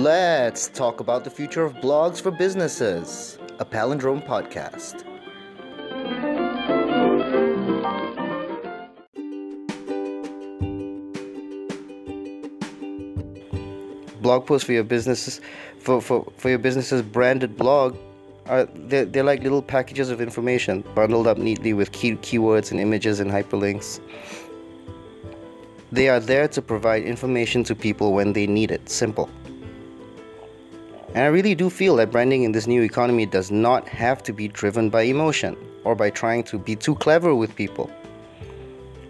Let's talk about the future of blogs for businesses, a palindrome podcast. Blog posts for your businesses, for, for, for your business's branded blog, are they're, they're like little packages of information bundled up neatly with key, keywords and images and hyperlinks. They are there to provide information to people when they need it. Simple. And I really do feel that branding in this new economy does not have to be driven by emotion or by trying to be too clever with people.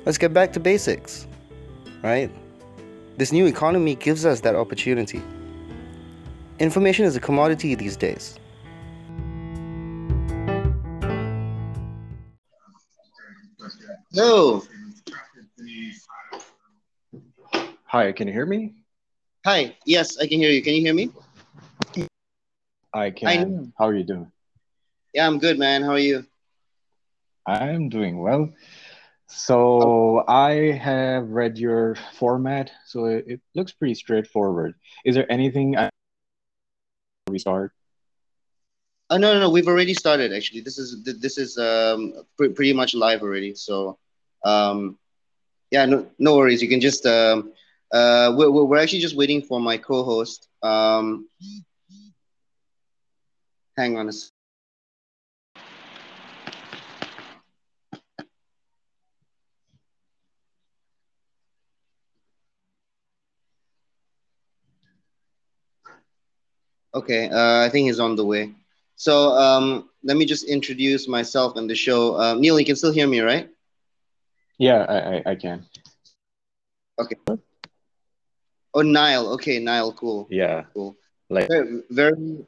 Let's get back to basics, right? This new economy gives us that opportunity. Information is a commodity these days. Hello. Hi, can you hear me? Hi. Yes, I can hear you. Can you hear me? I can. How are you doing? Yeah, I'm good, man. How are you? I'm doing well. So I have read your format, so it, it looks pretty straightforward. Is there anything I we start? Oh no, no, no, we've already started. Actually, this is this is um pre- pretty much live already. So, um, yeah, no, no worries. You can just um, uh, we're we're actually just waiting for my co-host. Um, hang on a second. Okay, uh, I think he's on the way. So um, let me just introduce myself and the show. Um, Neil, you can still hear me, right? Yeah, I, I, I can. Okay. Oh, Nael. Okay, Nael. Cool. Yeah. Cool. Like Very, very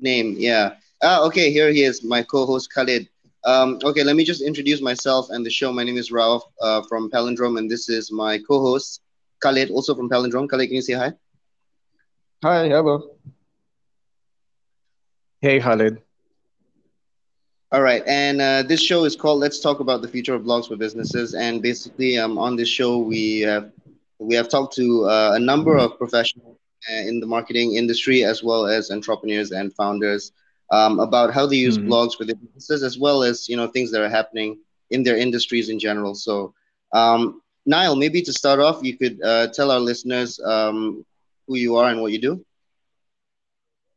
name. Yeah. Ah, okay. Here he is, my co-host Khalid. Um, okay, let me just introduce myself and the show. My name is Ralph uh, from Palindrome, and this is my co-host Khalid, also from Palindrome. Khalid, can you say hi? Hi, hello. Hey Khalid. All right, and uh, this show is called "Let's Talk About the Future of Blogs for Businesses." And basically, um, on this show, we have we have talked to uh, a number of professionals in the marketing industry, as well as entrepreneurs and founders, um, about how they use Mhm. blogs for their businesses, as well as you know things that are happening in their industries in general. So, um, Niall, maybe to start off, you could uh, tell our listeners um, who you are and what you do.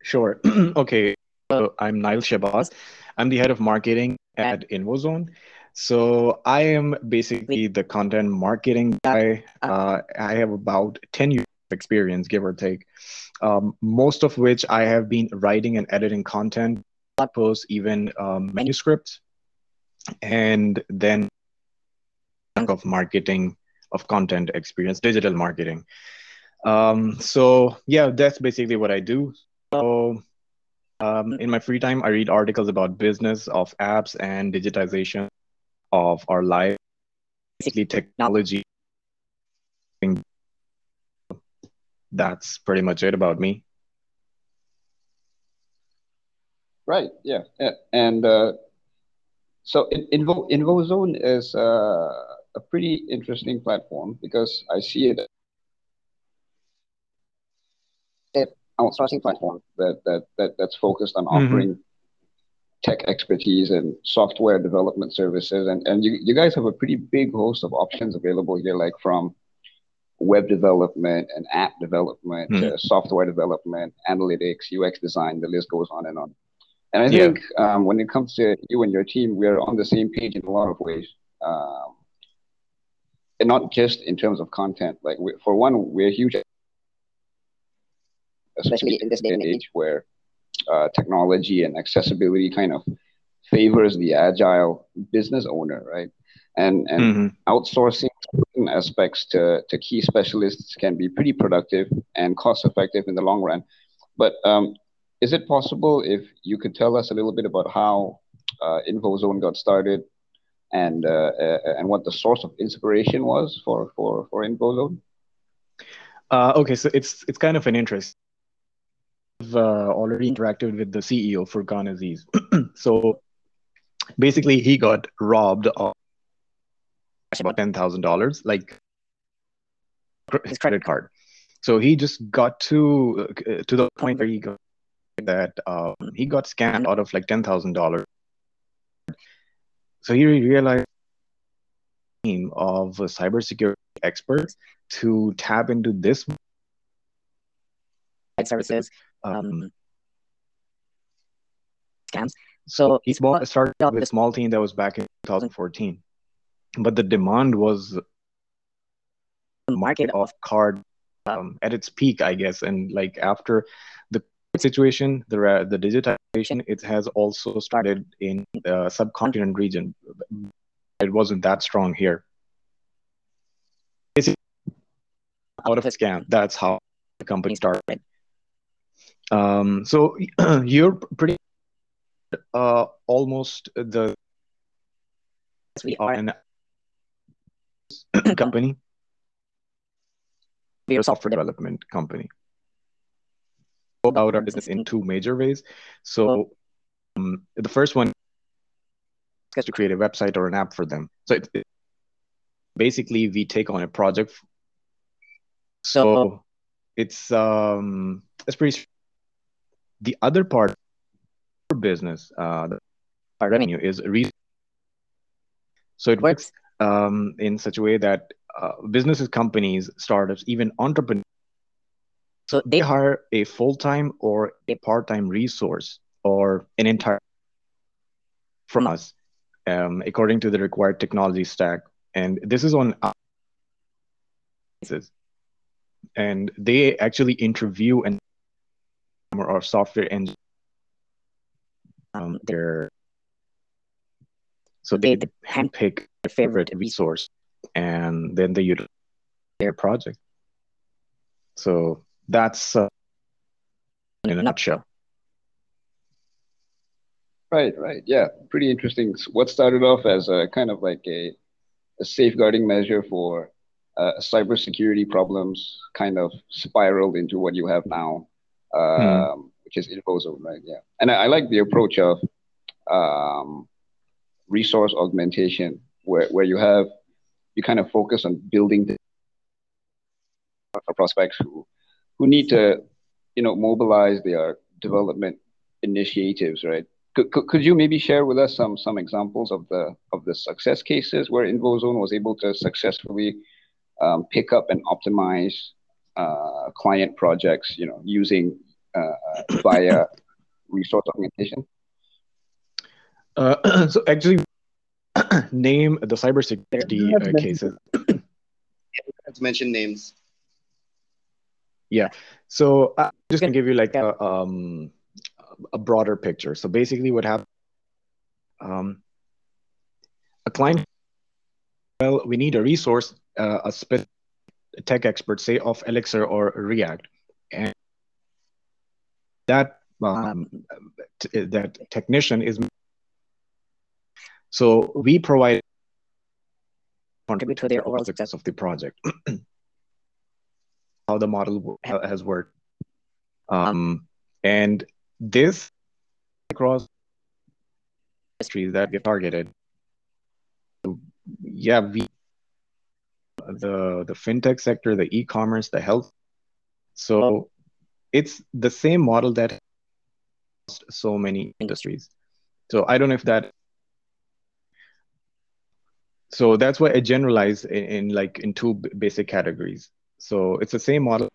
Sure. okay. So I'm Nael Shahbaz. I'm the head of marketing at InvoZone. So I am basically the content marketing guy. Uh, I have about 10 years experience, give or take. Um, most of which I have been writing and editing content, blog posts, even um, manuscripts, and then of marketing of content experience, digital marketing. Um, so yeah, that's basically what I do. So um, in my free time, I read articles about business of apps and digitization of our life, basically technology. That's pretty much it about me. Right, yeah, yeah. And uh, so Invo InvoZone is uh, a pretty interesting platform because I see it an outsourcing platform that, that, that that's focused on Mhm. offering tech expertise and software development services. And, and you, you guys have a pretty big host of options available here, like from web development and app development, Mhm. to software development, analytics, UX design, the list goes on and on. And I Yeah. think um, when it comes to you and your team, we're on the same page in a lot of ways. Um, and not just in terms of content. Like, we, for one, we're huge, especially in this day and age where uh, technology and accessibility kind of favors the agile business owner, right? And and Mhm. outsourcing certain aspects to, to key specialists can be pretty productive and cost effective in the long run. But um, is it possible if you could tell us a little bit about how uh, InvoZone got started and uh, uh, and what the source of inspiration was for for for InvoZone? Uh, okay, so it's it's kind of an interest. I've uh, already interacted with the CEO Furqan Aziz. so basically, he got robbed of about ten thousand dollars, like his credit card. So he just got to uh, to the point where he got that um, he got scammed out of like ten thousand dollars. So he realized team of cybersecurity experts to tap into this services um, scams. So he small, started with a small team that was back in 2014, but the demand was market of card um, at its peak, I guess, and like after the situation, the the digitization, it has also started in the subcontinent region. It wasn't that strong here. It's out of a scam. That's how the company started. Um, so you're pretty uh, almost the we are an company we are a software development company. About our business in two major ways. So um, the first one is to create a website or an app for them. So it, it, basically we take on a project. So it's um it's pretty. The other part of business, uh, the revenue is so it works um, in such a way that uh, businesses, companies, startups, even entrepreneurs. So they hire a full time or a part time resource or an entire from us um, according to the required technology stack. And this is on and they actually interview and or software engineer um, their so they handpick their favorite resource and then they utilize their project. So that's uh, in a nutshell. Right, right. Yeah, pretty interesting. What started off as a kind of like a, a safeguarding measure for uh, cybersecurity problems kind of spiraled into what you have now, um, hmm. which is InvoZone, right? Yeah. And I, I like the approach of um, resource augmentation, where, where you have you kind of focus on building the prospects who who need to you know mobilize their development initiatives right? Could, could, could you maybe share with us some some examples of the of the success cases where InvoZone was able to successfully um, pick up and optimize uh, client projects you know using uh, via resource augmentation? Uh, so actually name the cybersecurity uh, cases. to mention names. Yeah. So I'm just gonna give you like a um a broader picture. So basically, what happened? Um, a client. Well, we need a resource, uh, a specific tech expert, say of Elixir or React, and that um, that technician is so we provide contribute to their overall success of the project. How the model has worked. Um, and this across industries that get targeted. Yeah, we the the fintech sector, the e-commerce, the health. So it's the same model that cost so many industries. So I don't know if that so that's why I generalize in, in like in two basic categories. So it's the same model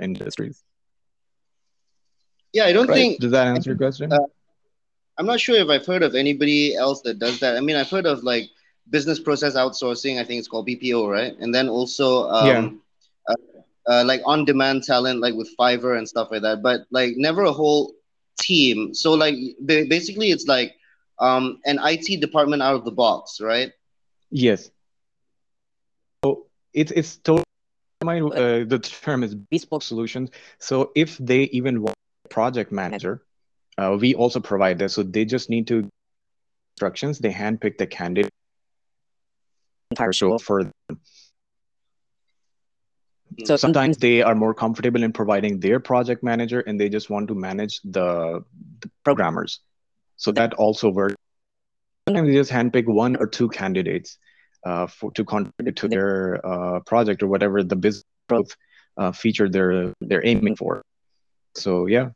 industries. Yeah, I don't right. think. Does that answer your question? Uh, I'm not sure if I've heard of anybody else that does that. I mean, I've heard of like business process outsourcing. I think it's called BPO, right? And then also, um, yeah. Uh, uh, like on demand talent, like with Fiverr and stuff like that. But like never a whole team. So like basically, it's like um, an IT department out of the box, right? Yes. So it's it's totally uh, the term is bespoke solutions. So if they even want a project manager, uh, we also provide this. So they just need to instructions. They handpick the candidate entire show for them. So sometimes they are more comfortable in providing their project manager, and they just want to manage the, the programmers. So that also works. Sometimes they just handpick one or two candidates uh, for to contribute to their uh, project or whatever the business growth uh, feature they're they're aiming for. So yeah.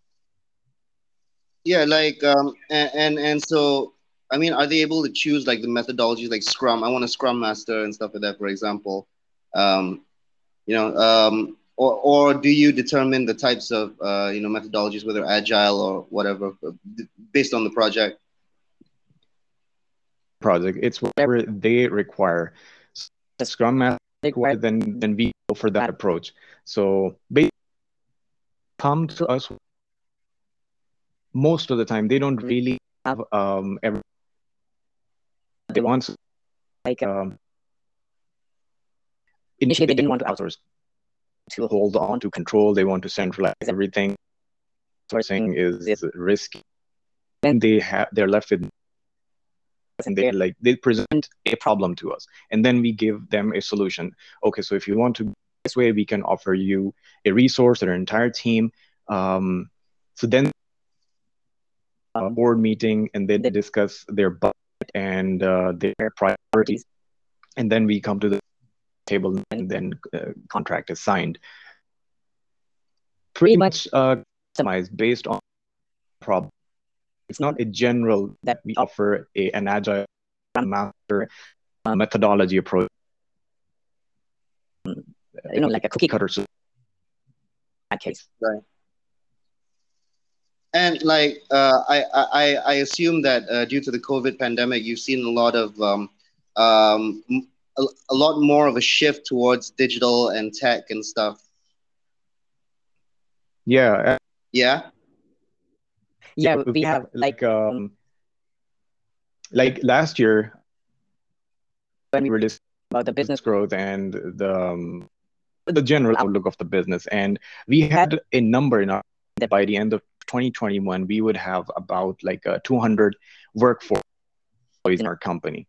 Yeah, like um, and, and and so I mean, are they able to choose like the methodologies like Scrum? I want a Scrum Master and stuff like that, for example. Um, you know, um, or or do you determine the types of uh, you know methodologies, whether agile or whatever, based on the project? Project. It's whatever they require. the Scrum Master require, then then we go for that approach. So basically, come to us most of the time they don't really have um ever they want like um initially they didn't want to outsource to hold on to control they want to centralize everything sourcing is, is risky and they have they're left with and they like they present a problem to us. And then we give them a solution. Okay so if you want to this way we can offer you a resource or an entire team um, so then a board meeting and they discuss their budget and uh, their priorities. And then we come to the table and then uh, contract is signed. Pretty much uh, customized based on problem it's not a general that we offer a, an agile master uh, methodology approach you know like a cookie cutter so that case right and like uh, I, I, I assume that uh, due to the COVID pandemic, you've seen a lot of um, um, a, a, lot more of a shift towards digital and tech and stuff. Yeah. Yeah. Yeah, we have like um, like last year when we were discussing about the business growth and the um, the general outlook of the business, and we had a number in our that by the end of 2021 we would have about like a 200 workforce employees in our company.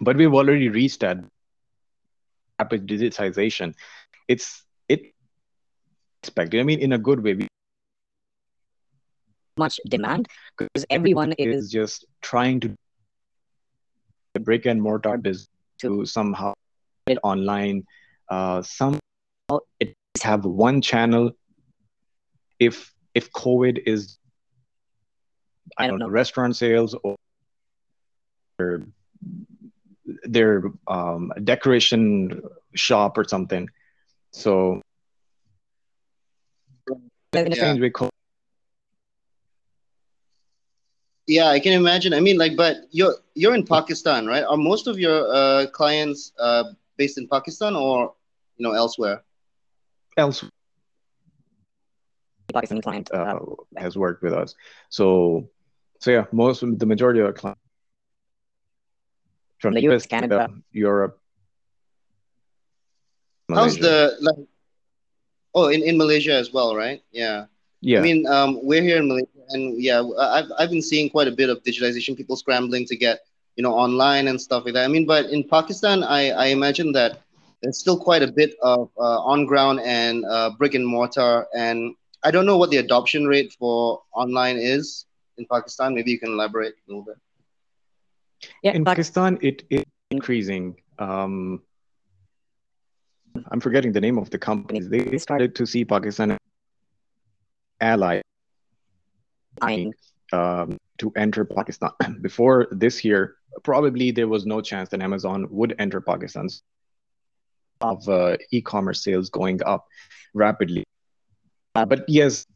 But we've already reached that rapid digitization. It's it expected i mean in a good way we much demand because everyone is just trying to brick and mortar business to somehow it online uh some it have one channel if if COVID is, I, don't know, restaurant sales or their, their um, decoration shop or something. So, yeah. Yeah, I can imagine. I mean, like, but you're you're in Pakistan, right? Are most of your uh, clients uh, based in Pakistan or you know elsewhere? Elsewhere Pakistan client uh, has worked with us. So, so yeah, most the majority of our clients from the US, Canada, Europe. Malaysia. How's the like? Oh, in, in Malaysia as well, right? Yeah. Yeah. I mean, um, we're here in Malaysia, and yeah, I've I've been seeing quite a bit of digitalization. People scrambling to get you know online and stuff like that. I mean, but in Pakistan, I I imagine that there's still quite a bit of uh, on ground and uh, brick and mortar and I don't know what the adoption rate for online is in Pakistan. Maybe you can elaborate a little bit. Yeah, in Pakistan, it is increasing. Um, I'm forgetting the name of the companies. They started to see Pakistan ally um, to enter Pakistan. Before this year, probably there was no chance that Amazon would enter Pakistan of uh, e-commerce sales going up rapidly. Uh, but yes,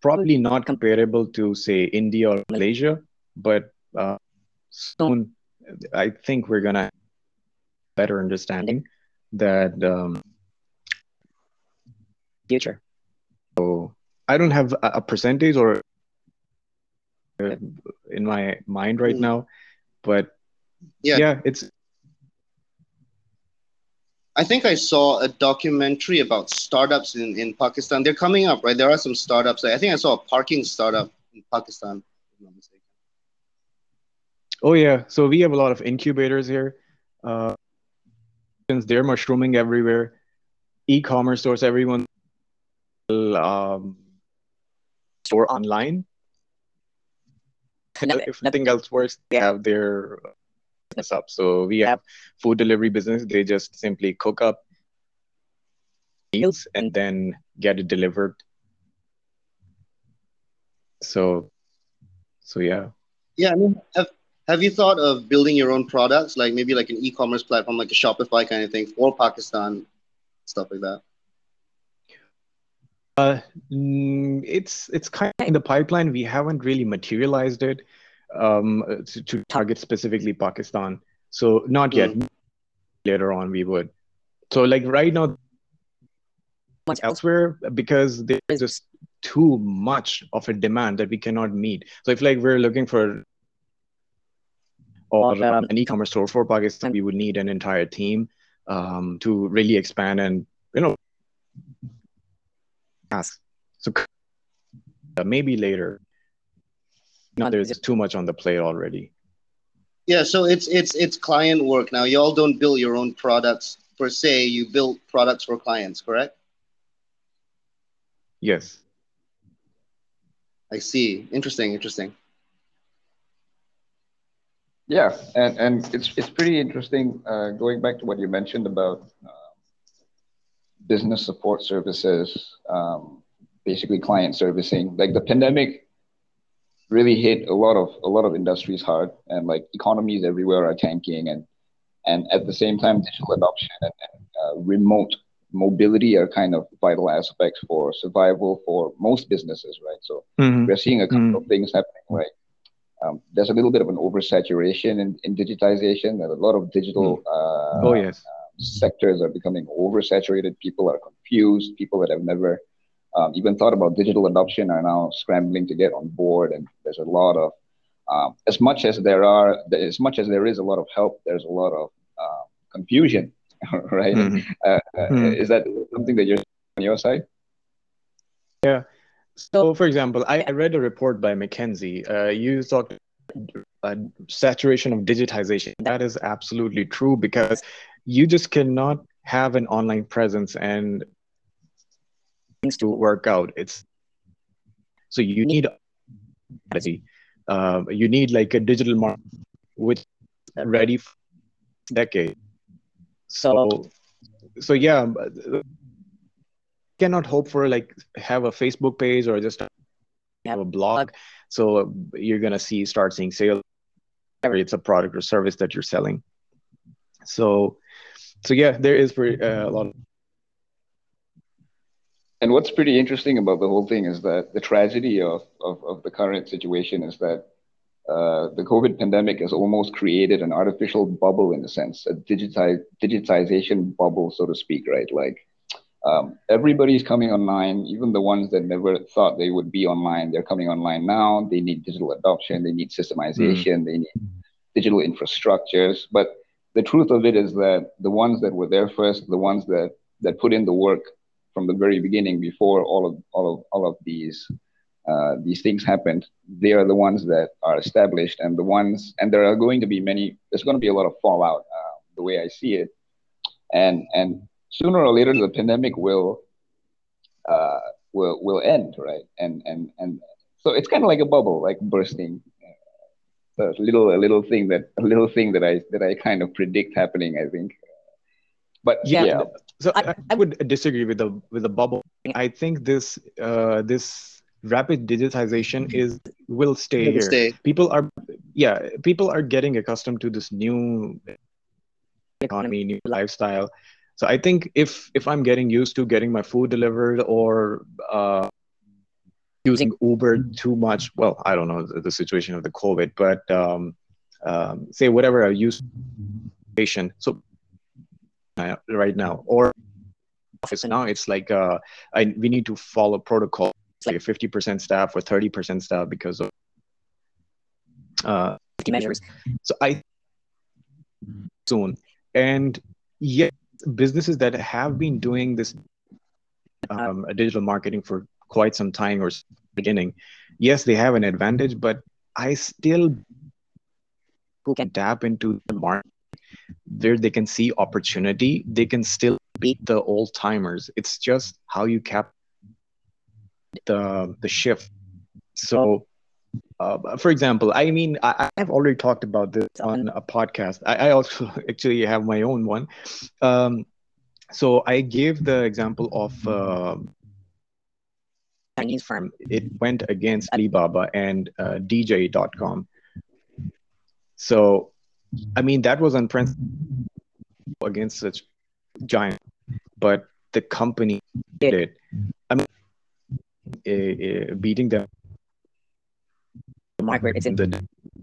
probably not comparable to say India or Malaysia, but uh, soon I think we're gonna better understanding that um, future. So I don't have a, percentage or in my mind right mm. now, but yeah, yeah, it's I think I saw a documentary about startups in, in Pakistan. They're coming up, right? There are some startups. I think I saw a parking startup in Pakistan. Oh yeah, so we have a lot of incubators here. Uh, since they're mushrooming everywhere, e-commerce stores, everyone um, store online. if nothing else works, they have their business up. So we have food delivery business. They just simply cook up meals and then get it delivered. So, so yeah. Yeah, I mean, have, have you thought of building your own products, like maybe like an e-commerce platform, like a Shopify kind of thing for Pakistan, stuff like that? Uh, mm, it's it's kind of in the pipeline. We haven't really materialized it um, to, to target specifically Pakistan. So not yet. Mm. Later on, we would. So like right now, much elsewhere because there's just too much of a demand that we cannot meet. So if like we're looking for or um, an e-commerce store for Pakistan, we would need an entire team um, to really expand and you know ask. So uh, maybe later. No, there's too much on the plate already. Yeah, so it's it's it's client work now. You all don't build your own products per se. You build products for clients, correct? Yes. I see. Interesting. Interesting. Yeah, and and it's it's pretty interesting. Uh, going back to what you mentioned about uh, business support services, um, basically client servicing. Like the pandemic really hit a lot of a lot of industries hard, and like economies everywhere are tanking, and and at the same time, digital adoption and, and uh, remote mobility are kind of vital aspects for survival for most businesses, right? So mm-hmm. we're seeing a couple mm-hmm. of things happening, right? Um, there's a little bit of an oversaturation in, in digitization. There's a lot of digital mm. uh, oh yes uh, sectors are becoming oversaturated. People are confused. People that have never um, even thought about digital adoption are now scrambling to get on board. And there's a lot of um, as much as there are as much as there is a lot of help, there's a lot of uh, confusion right? Mm-hmm. Uh, mm-hmm. Is that something that you're on your side? Yeah. So, for example, I, I read a report by McKinsey. Uh, you talked uh, saturation of digitization. That is absolutely true because you just cannot have an online presence and things to work out. It's so you need uh, you need like a digital market which ready for decade so so yeah cannot hope for like have a facebook page or just have a blog. So you're gonna see start seeing sales it's a product or service that you're selling. So so yeah there is for uh, a lot of and what's pretty interesting about the whole thing is that the tragedy of, of, of the current situation is that uh, the COVID pandemic has almost created an artificial bubble in a sense, a digitize, digitization bubble, so to speak, right? Like um, everybody's coming online, even the ones that never thought they would be online, they're coming online now. They need digital adoption, they need systemization, mm. they need digital infrastructures. But the truth of it is that the ones that were there first, the ones that that put in the work from the very beginning before all of all of all of these uh, these things happened, they are the ones that are established, and the ones, and there are going to be many. There's going to be a lot of fallout, uh, the way I see it, and and sooner or later the pandemic will uh, will will end, right? And and and so it's kind of like a bubble, like bursting. A little a little thing that a little thing that I that I kind of predict happening. I think. But yeah, yeah. so I, I would disagree with the with the bubble. I think this uh, this rapid digitization is will stay here. Stay. People are yeah, people are getting accustomed to this new economy, new lifestyle. So I think if if I'm getting used to getting my food delivered or uh, using Uber too much, well, I don't know the, the situation of the COVID, but um, um, say whatever I use, patient. So uh, right now or office now, it's like uh, I we need to follow protocol It's like a 50% staff or 30% staff because of uh, measures. So I soon and yet businesses that have been doing this um, digital marketing for quite some time or beginning, yes, they have an advantage, but I still who can tap into the market there they can see opportunity they can still beat the old timers it's just how you cap the the shift. So, uh, for example, I mean, I, have already talked about this on a podcast. I, I, also actually have my own one. Um, so I gave the example of uh, Chinese firm. It went against Alibaba and uh, DJ.com. So, I mean, that was unprecedented against such giant, but the company did it. I mean, uh, beating them the market it's in the,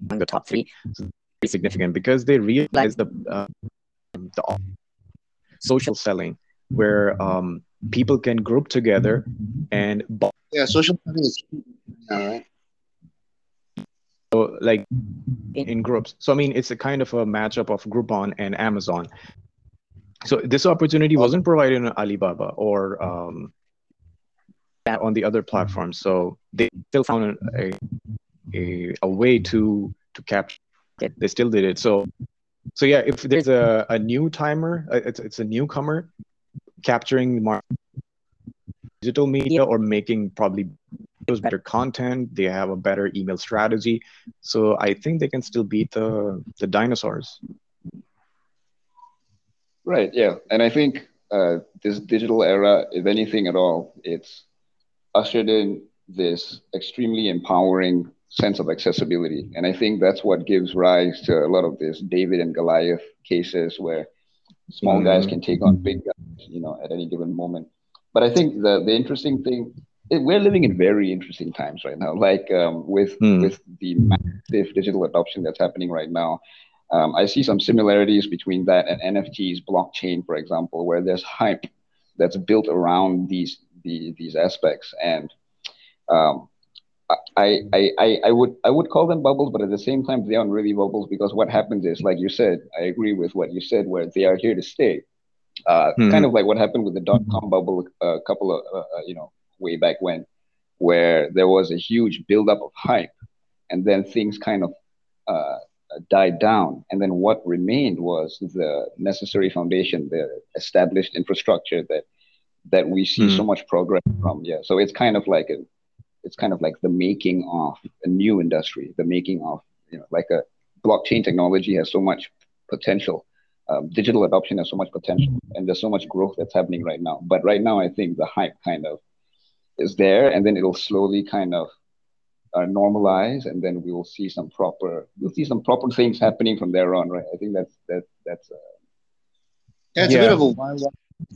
the top three so significant because they realize the uh, the social selling where um, people can group together and yeah social selling is all right? So like in, in groups. So i mean it's a kind of a matchup of groupon and amazon. So this opportunity wasn't provided on alibaba or um, on the other platforms. So they still found a, a, a way to to capture it they still did it. So so yeah if there's a, a new timer uh, it's, it's a newcomer capturing more digital media or making probably those better content they have a better email strategy so i think they can still beat the the dinosaurs right yeah and i think uh, this digital era if anything at all it's ushered in this extremely empowering sense of accessibility. And I think that's what gives rise to a lot of this David and Goliath cases where small mm-hmm. guys can take on big guys, you know, at any given moment. But I think the the interesting thing we're living in very interesting times right now. Like um, with mm. with the massive digital adoption that's happening right now, um, I see some similarities between that and NFTs, blockchain, for example, where there's hype that's built around these the, these aspects. And um, I, I, I, I would I would call them bubbles, but at the same time they aren't really bubbles because what happens is, like you said, I agree with what you said, where they are here to stay. Uh, hmm Kind of like what happened with the dot com bubble a couple of uh, uh, you know way back when, where there was a huge buildup of hype, and then things kind of uh, died down, and then what remained was the necessary foundation, the established infrastructure that that we see hmm so much progress from. Yeah, so it's kind of like a it's kind of like the making of a new industry, the making of you know like a blockchain technology has so much potential. Um, digital adoption has so much potential, and there's so much growth that's happening right now. But right now, I think the hype kind of is there, and then it'll slowly kind of uh, normalize, and then we will see some proper we'll see some proper things happening from there on. Right? I think that's that that's. Uh, yeah, it's yeah. a bit of a wild,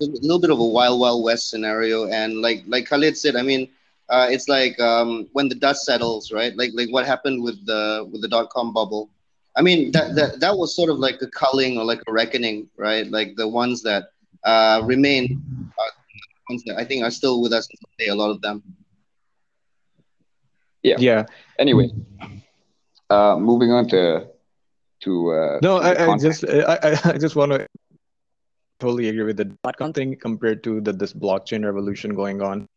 a little bit of a wild, wild west scenario, and like like Khalid said, I mean uh, it's like um, when the dust settles, right? Like like what happened with the with the dot com bubble. I mean that, that that was sort of like a culling or like a reckoning, right? Like the ones that uh, remain, uh, ones that I think are still with us today. A lot of them. Yeah. Yeah. Anyway, uh, moving on to to uh, no, I, I just I, I just want to totally agree with the dot com thing compared to the this blockchain revolution going on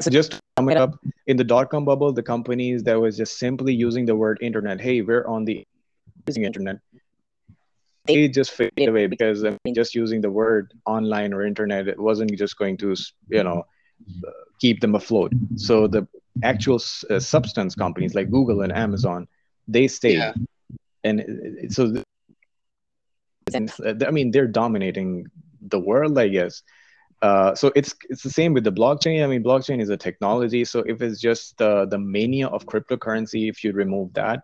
so just coming up in the dot com bubble, the companies that was just simply using the word internet, hey, we're on the using internet, they just fade away because I mean, just using the word online or internet, it wasn't just going to, you know, keep them afloat. So the actual uh, substance companies like Google and Amazon, they stay, yeah. and so. And, I mean, they're dominating the world, I guess. Uh, so it's it's the same with the blockchain. I mean, blockchain is a technology. So if it's just the the mania of cryptocurrency, if you remove that,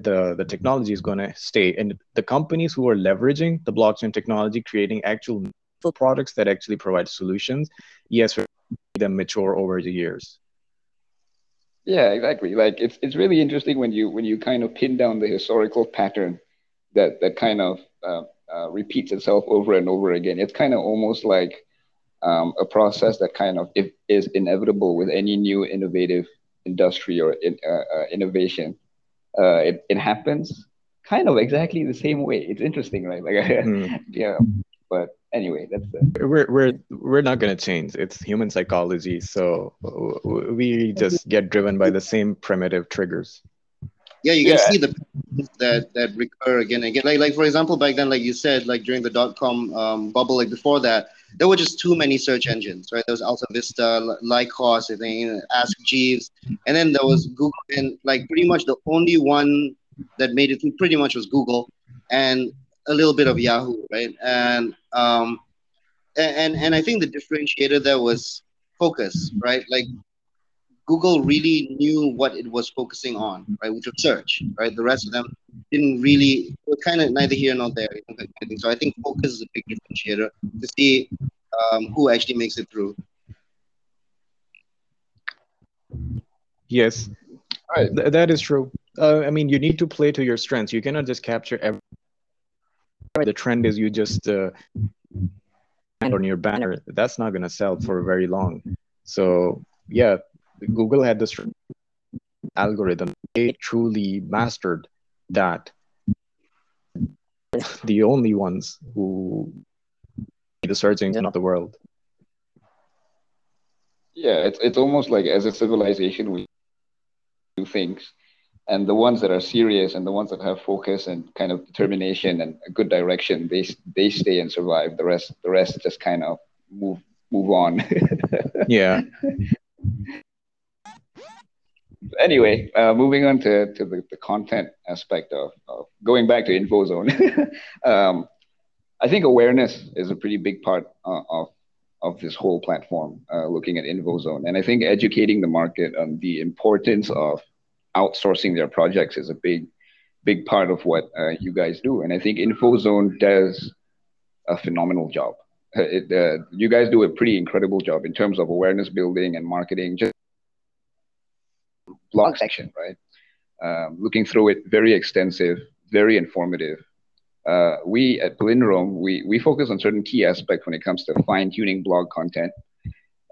the the technology is going to stay. And the companies who are leveraging the blockchain technology, creating actual products that actually provide solutions, yes, them mature over the years. Yeah, exactly. Like it's it's really interesting when you when you kind of pin down the historical pattern that that kind of uh, uh, repeats itself over and over again. It's kind of almost like um, a process that kind of is inevitable with any new innovative industry or in, uh, uh, innovation. Uh, it, it happens kind of exactly the same way. It's interesting, right? Like, mm. yeah. But anyway, that's the... we're we're we're not gonna change. It's human psychology, so we just get driven by the same primitive triggers yeah you can yeah. see the that that recur again and again like like for example back then like you said like during the dot-com um, bubble like before that there were just too many search engines right there was alta vista lycos i think ask jeeves and then there was google and like pretty much the only one that made it pretty much was google and a little bit of Yahoo, right? And um, and and I think the differentiator there was focus, right? Like Google really knew what it was focusing on, right, which was search, right? The rest of them didn't really, were kind of neither here nor there. So I think focus is a big differentiator to see um, who actually makes it through. Yes, right. Th- that is true. Uh, I mean, you need to play to your strengths. You cannot just capture every. The trend is you just uh, on your banner. That's not going to sell for very long. So yeah, Google had this algorithm. They truly mastered that. The only ones who the search engine of the world. Yeah, it's it's almost like as a civilization we do things, and the ones that are serious and the ones that have focus and kind of determination and a good direction, they they stay and survive. The rest the rest just kind of move move on. yeah anyway, uh, moving on to, to the, the content aspect of, of going back to InvoZone, um, I think awareness is a pretty big part uh, of of this whole platform. Uh, looking at InvoZone, and I think educating the market on the importance of outsourcing their projects is a big big part of what uh, you guys do. And I think InvoZone does a phenomenal job. It, uh, you guys do a pretty incredible job in terms of awareness building and marketing. Just blog section, right? Um, looking through it, very extensive, very informative. Uh, we at Palindrome, we, we focus on certain key aspects when it comes to fine tuning blog content.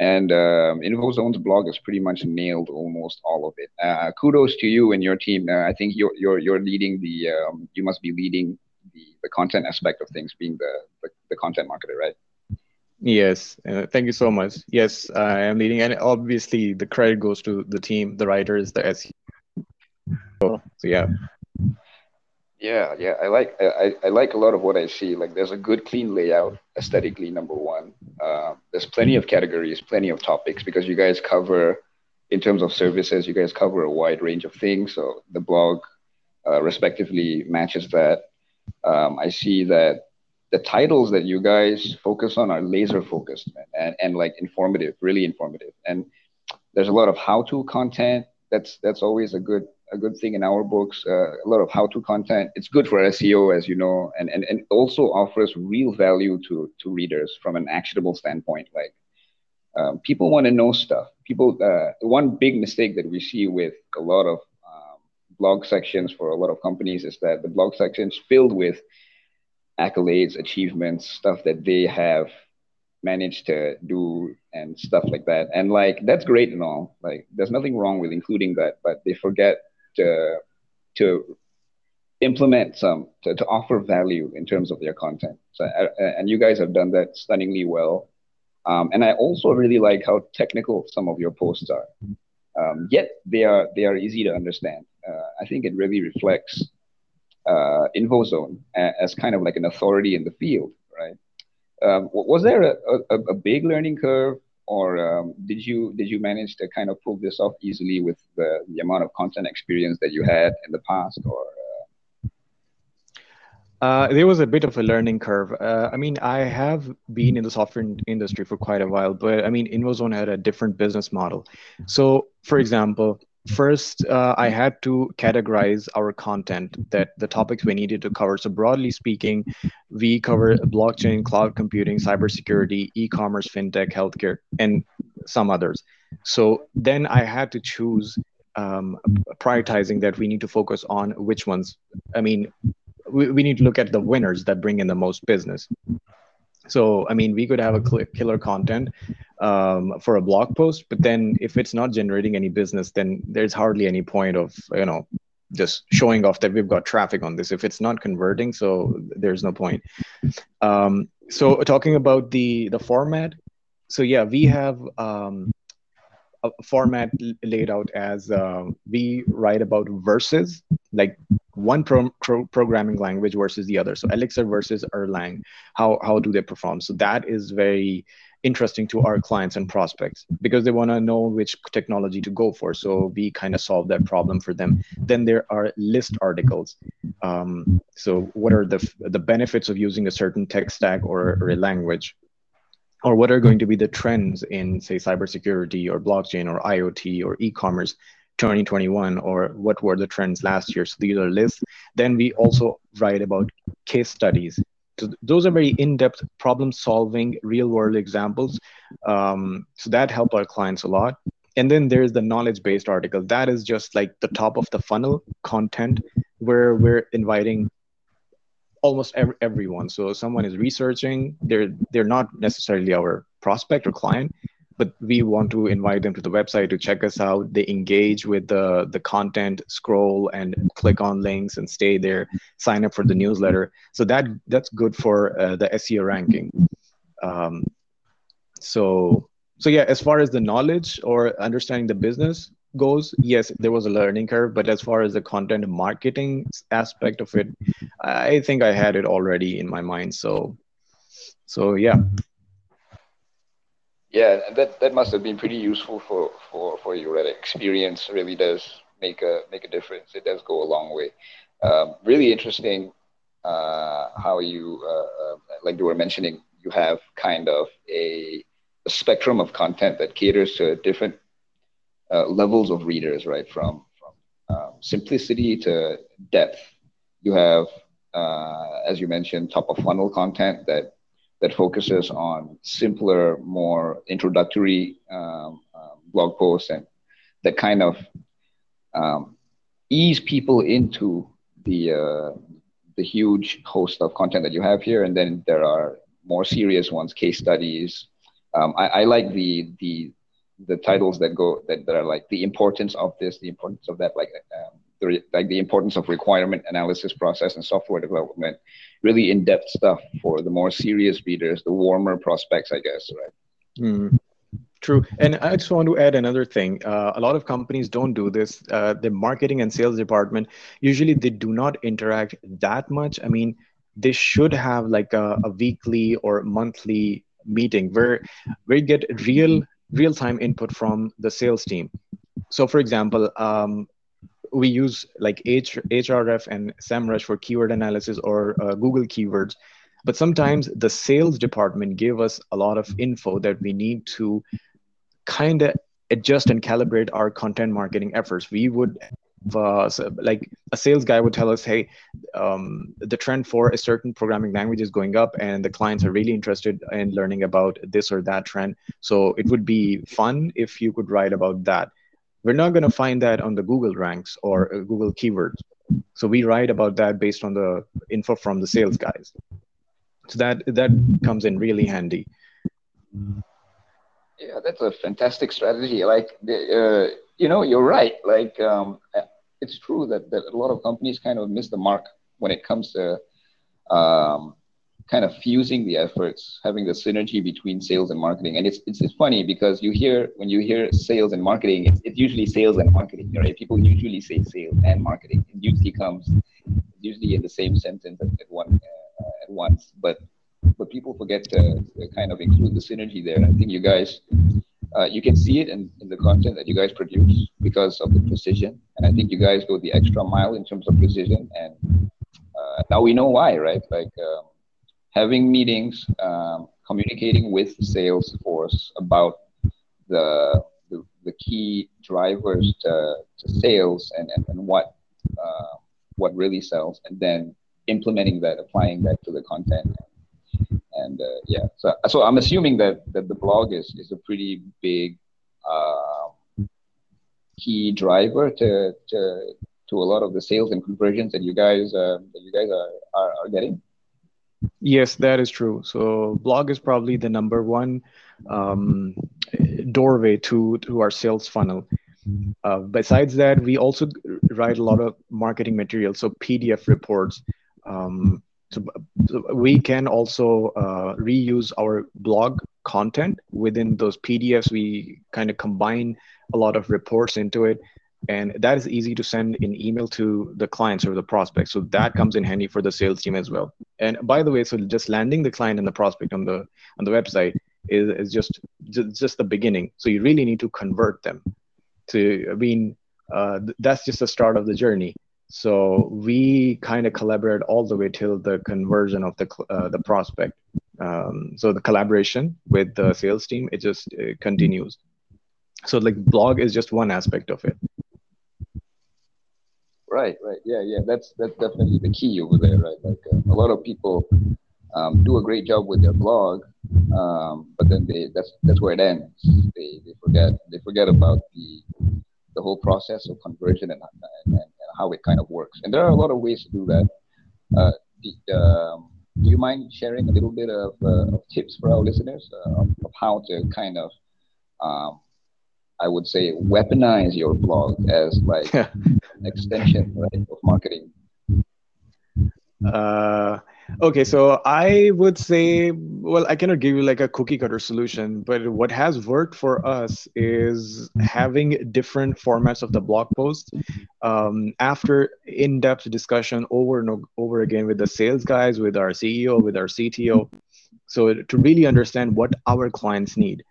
And um, InvoZone's blog is pretty much nailed almost all of it. Uh, kudos to you and your team. Uh, I think you're, you're, you're leading the, um, you must be leading the, the content aspect of things, being the, the, the content marketer, right? Yes, uh, thank you so much. Yes, I am leading, and obviously the credit goes to the team, the writers, the SEO. So, so yeah. Yeah, yeah, I like I, I like a lot of what I see. Like, there's a good, clean layout, aesthetically. Number one, uh, there's plenty of categories, plenty of topics because you guys cover, in terms of services, you guys cover a wide range of things. So the blog, uh, respectively, matches that. Um, I see that the titles that you guys focus on are laser focused man, and, and like informative, really informative. And there's a lot of how-to content. That's that's always a good a good thing in our books. Uh, a lot of how-to content. It's good for SEO, as you know, and and, and also offers real value to to readers from an actionable standpoint. Like um, people want to know stuff. People. Uh, one big mistake that we see with a lot of um, blog sections for a lot of companies is that the blog sections filled with accolades, achievements, stuff that they have managed to do and stuff like that. And like that's great and all. Like there's nothing wrong with including that, but they forget to to implement some to, to offer value in terms of their content. So and you guys have done that stunningly well. Um, and I also really like how technical some of your posts are. Um, yet they are they are easy to understand. Uh, I think it really reflects uh, InvoZone as kind of like an authority in the field, right? Um, was there a, a, a, big learning curve, or um, did you did you manage to kind of pull this off easily with the, the amount of content experience that you had in the past, or? Uh, uh there was a bit of a learning curve. Uh, I mean, I have been in the software industry for quite a while, but I mean, InvoZone had a different business model. So, for example, First, uh, I had to categorize our content that the topics we needed to cover. So, broadly speaking, we cover blockchain, cloud computing, cybersecurity, e commerce, fintech, healthcare, and some others. So, then I had to choose um, prioritizing that we need to focus on which ones. I mean, we, we need to look at the winners that bring in the most business. So, I mean, we could have a killer content um, for a blog post, but then if it's not generating any business, then there's hardly any point of, you know, just showing off that we've got traffic on this. If it's not converting so there's no point. Um, so talking about the the format so yeah we have um, format laid out as uh, we write about verses like one pro- pro- programming language versus the other. So Elixir versus Erlang, how how do they perform? So that is very interesting to our clients and prospects because they want to know which technology to go for. So we kind of solve that problem for them. Then there are list articles. Um, so what are the the benefits of using a certain tech stack or, or a language? Or what are going to be the trends in, say, cybersecurity or blockchain or IoT or e-commerce 2021 or what were the trends last year? So these are lists. Then we also write about case studies so those are very in-depth problem-solving, real-world examples. Um, so that help our clients a lot. And then there's the knowledge-based article. That is just like the top of the funnel content where we're inviting almost every, everyone. So someone is researching, they're they're not necessarily our prospect or client, but we want to invite them to the website to check us out. They engage with the the content scroll and click on links and stay there sign up for the newsletter. So that that's good for uh, the seo ranking. Um, so so yeah as far as the knowledge or understanding the business goes yes there was a learning curve but as far as the content marketing aspect of it i think i had it already in my mind so so yeah yeah, that that must have been pretty useful for for for you. Experience really does make a make a difference. It does go a long way. Um, really interesting uh, how you uh, uh, like you were mentioning. You have kind of a, a spectrum of content that caters to different uh, levels of readers, right? From from um, simplicity to depth. You have, uh, as you mentioned, top of funnel content that that focuses on simpler, more introductory um, um, blog posts and that kind of um, ease people into the uh, the huge host of content that you have here. And then there are more serious ones, case studies. Um, I, I, like the the the titles that go that, that are like the importance of this, the importance of that, like um, the, like the importance of requirement analysis process and software development, really in-depth stuff for the more serious readers, the warmer prospects, I guess, right? Mm, true. And I just want to add another thing. Uh, a lot of companies don't do this. Uh, the marketing and sales department, usually they do not interact that much. I mean, they should have like a, a weekly or monthly meeting where we get real real-time input from the sales team. So for example, um, we use like H, Ahref and SEMrush for keyword analysis or uh, Google keywords. But sometimes the sales department give us a lot of info that we need to kind of adjust and calibrate our content marketing efforts. We would uh, so like a sales guy would tell us, hey, um, the trend for a certain programming language is going up, and the clients are really interested in learning about this or that trend. So it would be fun if you could write about that. We're not going to find that on the Google ranks or uh, Google keywords. So we write about that based on the info from the sales guys. So that that comes in really handy. Yeah, that's a fantastic strategy. Like, uh, you know, you're right. Like, um, it's true that, that a lot of companies kind of miss the mark when it comes to um, kind of fusing the efforts, having the synergy between sales and marketing. And it's, it's, it's funny because you hear, when you hear sales and marketing, it's, it's usually sales and marketing, right? People usually say sales and marketing. It usually comes, usually in the same sentence at, at one, uh, at once. But, but people forget to, to, kind of include the synergy there. And I think you guys, uh, you can see it in, in the content that you guys produce because of the precision. And I think you guys go the extra mile in terms of precision. And uh, now we know why, right? Like, um, having meetings, um, communicating with sales force about the, the, the key drivers to, to sales and, and, and what uh, what really sells, and then implementing that, applying that to the content. And uh, yeah, so so I'm assuming that that the blog is is a pretty big uh, key driver to to to a lot of the sales and conversions that you guys uh, that you guys are, are, are getting. Yes, that is true. So blog is probably the number one um, doorway to to our sales funnel. Uh, besides that, we also write a lot of marketing material, so PDF reports. Um, so, so, we can also uh, reuse our blog content within those PDFs. We kind of combine a lot of reports into it and that is easy to send an email to the clients or the prospects so that comes in handy for the sales team as well and by the way so just landing the client and the prospect on the on the website is, is just, just just the beginning. So you really need to convert them. To I mean, uh, that's just the start of the journey. So we kind of collaborate all the way till the conversion of the uh, the prospect. Um, so the collaboration with the sales team it just it continues. So like blog is just one aspect of it. Right, right, yeah, yeah. That's that's definitely the key over there, right? Like uh, a lot of people um, do a great job with their blog, um, but then they that's that's where it ends. They, they forget they forget about the the whole process of conversion and, and, and how it kind of works. And there are a lot of ways to do that. Uh, the, um, do you mind sharing a little bit of, uh, of tips for our listeners uh, of, of, how to kind of um, I would say weaponize your blog as like an extension right, of marketing. Uh, Okay, so I would say, well, I cannot give you like a cookie cutter solution, but what has worked for us is having different formats of the blog post. Um, after in-depth discussion over and over again with the sales guys, with our CEO, with our CTO, so to really understand what our clients need.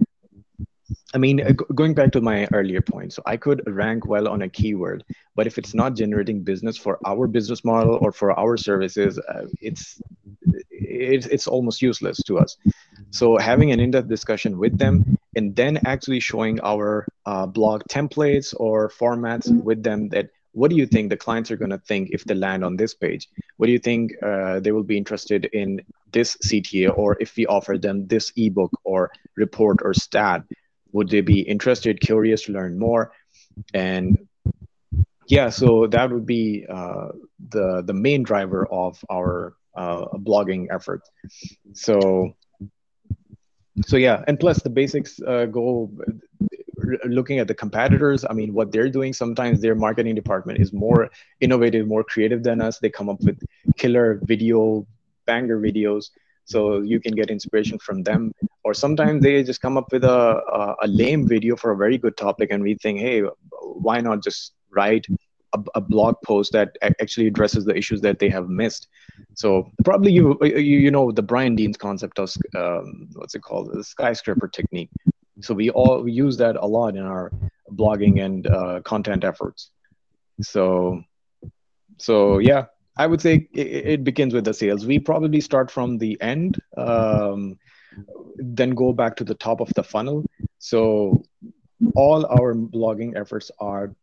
I mean, uh, going back to my earlier point, so I could rank well on a keyword, but if it's not generating business for our business model or for our services, uh, it's, it's it's almost useless to us. So having an in-depth discussion with them and then actually showing our uh, blog templates or formats with them that what do you think the clients are going to think if they land on this page? What do you think uh, they will be interested in this CTA or if we offer them this ebook or report or stat? Would they be interested curious to learn more? And yeah so that would be uh, the the main driver of our uh, blogging effort. So so yeah and plus the basics uh, go looking at the competitors i mean what they're doing sometimes their marketing department is more innovative more creative than us. They come up with killer video banger videos so you can get inspiration from them. Or sometimes they just come up with a, a, a lame video for a very good topic and we think hey why not just write a, a, blog post that actually addresses the issues that they have missed? So probably you you, you know the brian dean's concept of um, what's it called? The skyscraper technique. So we all we use that a lot in our blogging and uh, content efforts. So so yeah I would say it, it, begins with the sales. We probably start from the end, um, then go back to the top of the funnel. So all our blogging efforts are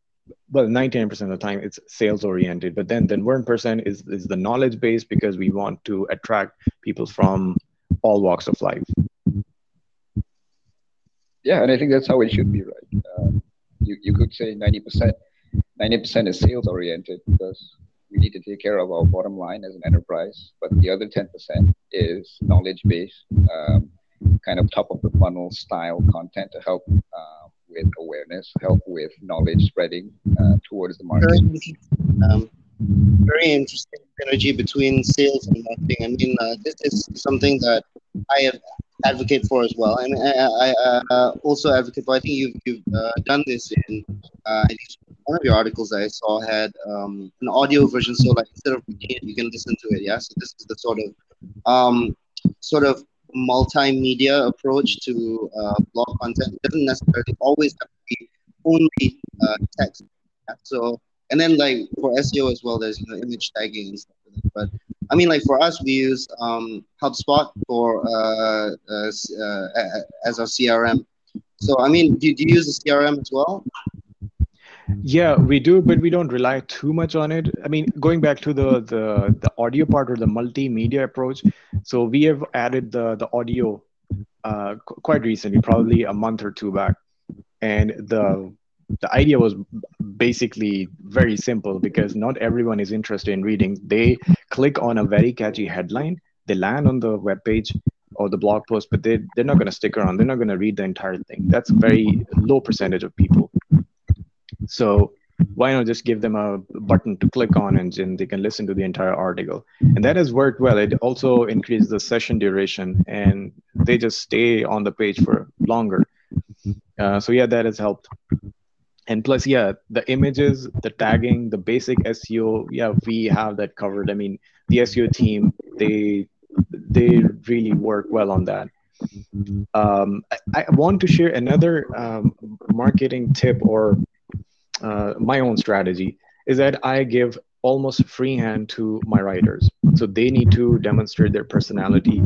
well 99% of the time it's sales oriented but then then 1% is is the knowledge base because we want to attract people from all walks of life yeah and i think that's how it should be right uh, you, you could say 90% 90% is sales oriented because we need to take care of our bottom line as an enterprise, but the other 10% is knowledge based, um, kind of top of the funnel style content to help uh, with awareness, help with knowledge spreading uh, towards the market. Um, very interesting synergy between sales and marketing. I mean, uh, this is something that I have advocate for as well, and I, I uh, also advocate for. I think you've, you've uh, done this in uh, one of your articles I saw had um, an audio version, so like instead of reading it, you can listen to it. Yeah, so this is the sort of um, sort of multimedia approach to uh, blog content. It doesn't necessarily always have to be only uh, text. Yeah? So and then like for SEO as well, there's you know image tagging and stuff. But I mean, like for us, we use um, HubSpot for uh, uh, uh, as our CRM. So I mean, do, do you use the CRM as well? Yeah, we do, but we don't rely too much on it. I mean, going back to the the, the audio part or the multimedia approach, so we have added the the audio uh, quite recently, probably a month or two back, and the the idea was basically very simple because not everyone is interested in reading. They click on a very catchy headline, they land on the web page or the blog post, but they, they're not going to stick around. They're not going to read the entire thing. That's a very low percentage of people. So why not just give them a button to click on and, and they can listen to the entire article and that has worked well it also increases the session duration and they just stay on the page for longer uh, so yeah that has helped and plus yeah the images the tagging the basic seo yeah we have that covered i mean the seo team they they really work well on that Um, I, I, want to share another um, marketing tip or uh, my own strategy is that I give almost freehand to my writers. So they need to demonstrate their personality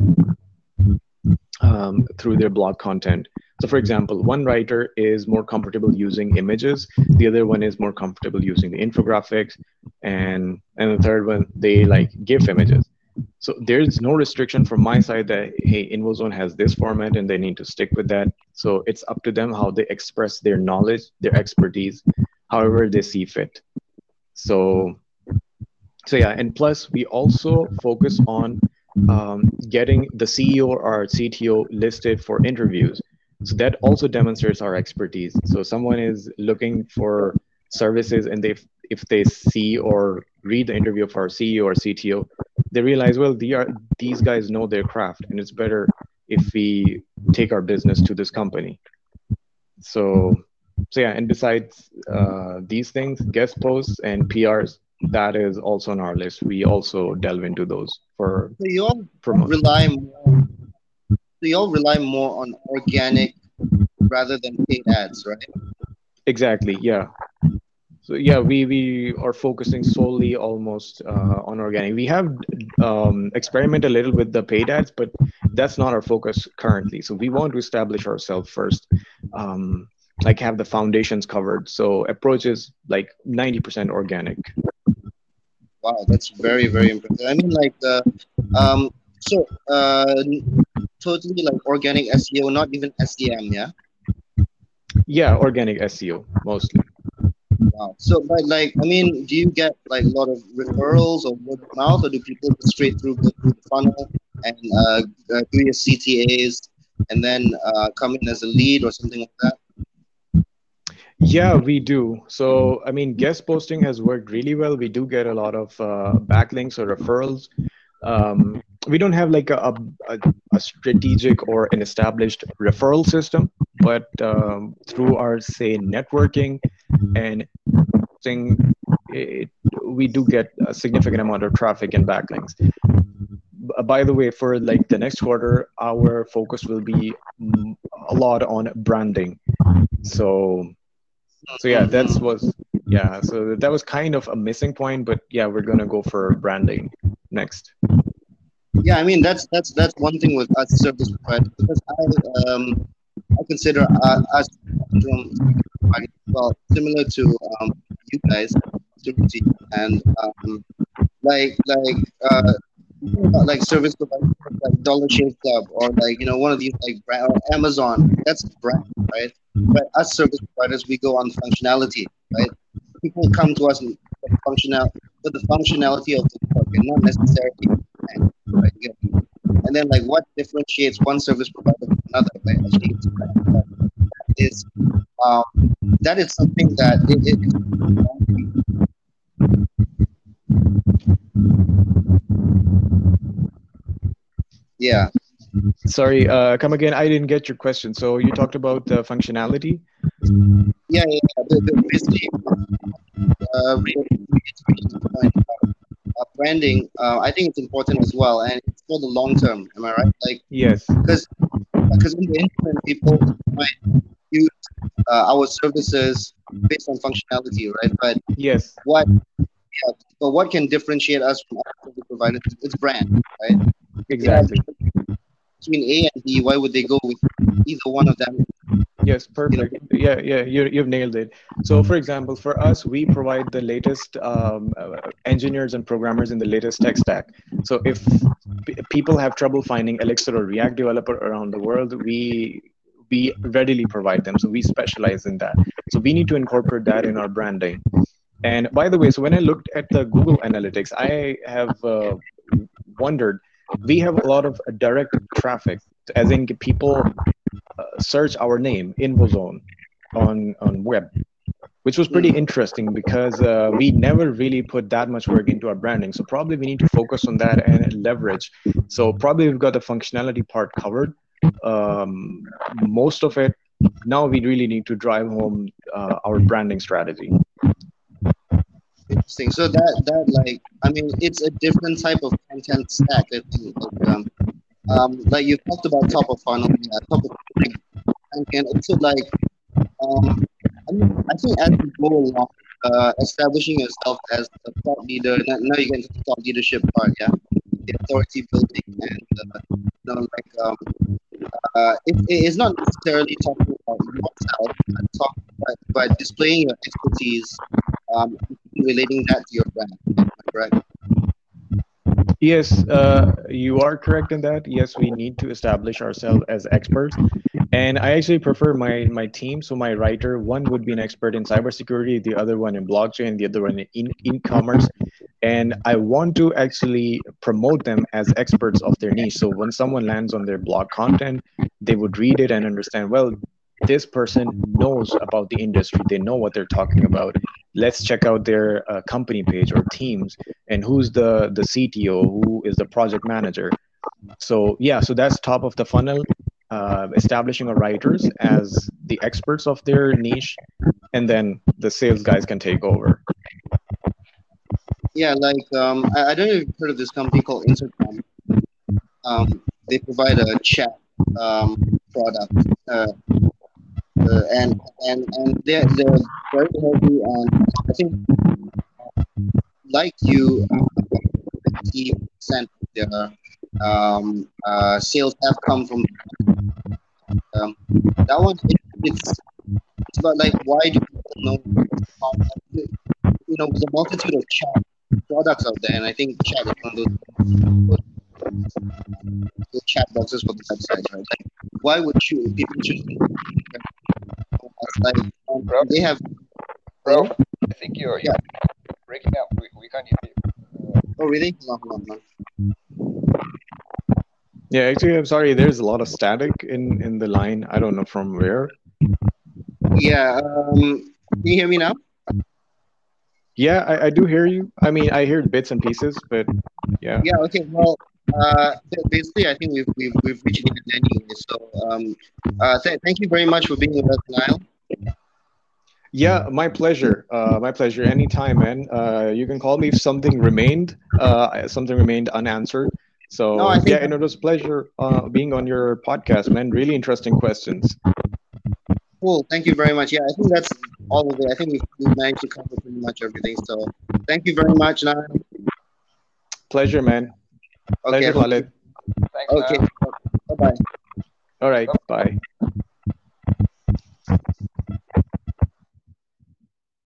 um, through their blog content. So, for example, one writer is more comfortable using images, the other one is more comfortable using the infographics, and and the third one they like GIF images. So there's no restriction from my side that hey, InvoZone has this format and they need to stick with that. So it's up to them how they express their knowledge, their expertise, however they see fit. So so yeah, and plus we also focus on um, getting the CEO or CTO listed for interviews. So that also demonstrates our expertise. So someone is looking for services and they if they see or read the interview of our CEO or CTO, they realize, well, they are, these guys know their craft and it's better if we take our business to this company. So, so yeah, and besides uh, these things, guest posts and PRs, that is also on our list. We also delve into those for so you all rely more. So you all rely more on organic rather than paid ads, right? Exactly. Yeah. So yeah, we we are focusing solely almost uh, on organic. We have um, experimented a little with the paid ads, but that's not our focus currently. So we want to establish ourselves first. Um, like have the foundations covered. So approach is like 90% organic. Wow, that's very very impressive. I mean, like, the um, so uh, totally like organic SEO, not even SEM, yeah. Yeah, organic SEO mostly. Wow. So, but like, I mean, do you get like a lot of referrals or word of mouth, or do people go straight through the, through the funnel and uh, uh, do your CTAs and then uh, come in as a lead or something like that? Yeah, we do. So, I mean, guest posting has worked really well. We do get a lot of uh, backlinks or referrals. Um, we don't have like a, a, a, strategic or an established referral system, but um, through our, say, networking and thing, it, we do get a significant amount of traffic and backlinks. By the way, for like the next quarter, our focus will be a lot on branding. So so yeah that's was yeah so that was kind of a missing point but yeah we're gonna go for branding next yeah i mean that's that's that's one thing with us service providers because i um i consider uh, us well similar to um you guys and um like like uh like service providers like Dollar Shave Club or like you know one of these like brand, Amazon. That's brand, right? But us service providers, we go on functionality, right? People come to us and functional for the functionality of the and not necessarily? And then like what differentiates one service provider from another? Actually, that is um, that is something that it, it yeah. Sorry, uh, come again. I didn't get your question. So you talked about the functionality. Yeah, yeah. The, the, basically, uh, uh, branding. Uh, I think it's important as well, and it's for the long term. Am I right? Like yes, because because in the internet, people might use uh, our services based on functionality, right? But yes, what yeah, but what can differentiate us from other providers? It's brand, right? Exactly. Between A and B, why would they go with either one of them? Yes, perfect. You know? Yeah, yeah, you, you've nailed it. So, for example, for us, we provide the latest um, uh, engineers and programmers in the latest tech stack. So, if p- people have trouble finding Elixir or React developer around the world, we we readily provide them. So, we specialize in that. So, we need to incorporate that in our branding. And by the way, so when I looked at the Google Analytics, I have uh, wondered we have a lot of direct traffic, as in people search our name, InvoZone, on on web, which was pretty interesting because uh, we never really put that much work into our branding. So probably we need to focus on that and leverage. So probably we've got the functionality part covered. Um, most of it. Now we really need to drive home uh, our branding strategy interesting. So that that like I mean it's a different type of content stack. Like, um, um, like you talked about top of funnel, yeah, top of and can also like um, I, mean, I think as you go along, uh, establishing yourself as a thought leader. Now, you get into the thought leadership part, yeah, the authority building, and uh, you know, like um, uh, it, it's not necessarily talking about yourself, but, talk, but, but displaying your expertise, um, relating that to your brand, right? Yes, uh, you are correct in that. Yes, we need to establish ourselves as experts. And I actually prefer my my team. So my writer, one would be an expert in cybersecurity, the other one in blockchain, the other one in e-commerce. And I want to actually promote them as experts of their niche. So when someone lands on their blog content, they would read it and understand, well, this person knows about the industry. They know what they're talking about. Let's check out their uh, company page or teams and who's the the cto who is the project manager. So yeah so that's top of the funnel uh, establishing our writers as the experts of their niche and then the sales guys can take over. Yeah like um, I, I, don't know if you've heard of this company called intercom um, they provide a chat um, product uh, uh, and and and they're they're very heavy on. I think, like you, eighty percent of their um, uh, sales have come from. Um, that one, it, it's it's about like why do people know? You know, a multitude of chat products out there, and I think chat is one of those the chat boxes for the website, right? Like, why would you people choose like bro, they have bro i think you're, you're yeah. breaking up. We, we can't hear you. Oh really? Hold on, hold on. yeah actually i'm sorry. There's a lot of static in in the line. I don't know from where. Yeah um can you hear me now? Yeah I, I do hear you. I mean i hear bits and pieces but yeah. Yeah okay. Well uh, basically, I think we've we've, we've reached the end anyway. So, um, uh, th- thank you very much for being with us, Nael. Yeah, my pleasure. Uh, my pleasure. Anytime, man. Uh, you can call me if something remained, uh, something remained unanswered. So no, yeah, and it was a pleasure uh, being on your podcast, man. Really interesting questions. Cool. Thank you very much. Yeah, I think that's all of it. I think we we managed to cover pretty much everything. So thank you very much, Nael. Pleasure, man. Okay. Pleasure, Khalid. okay. Bye bye. All right. Bye.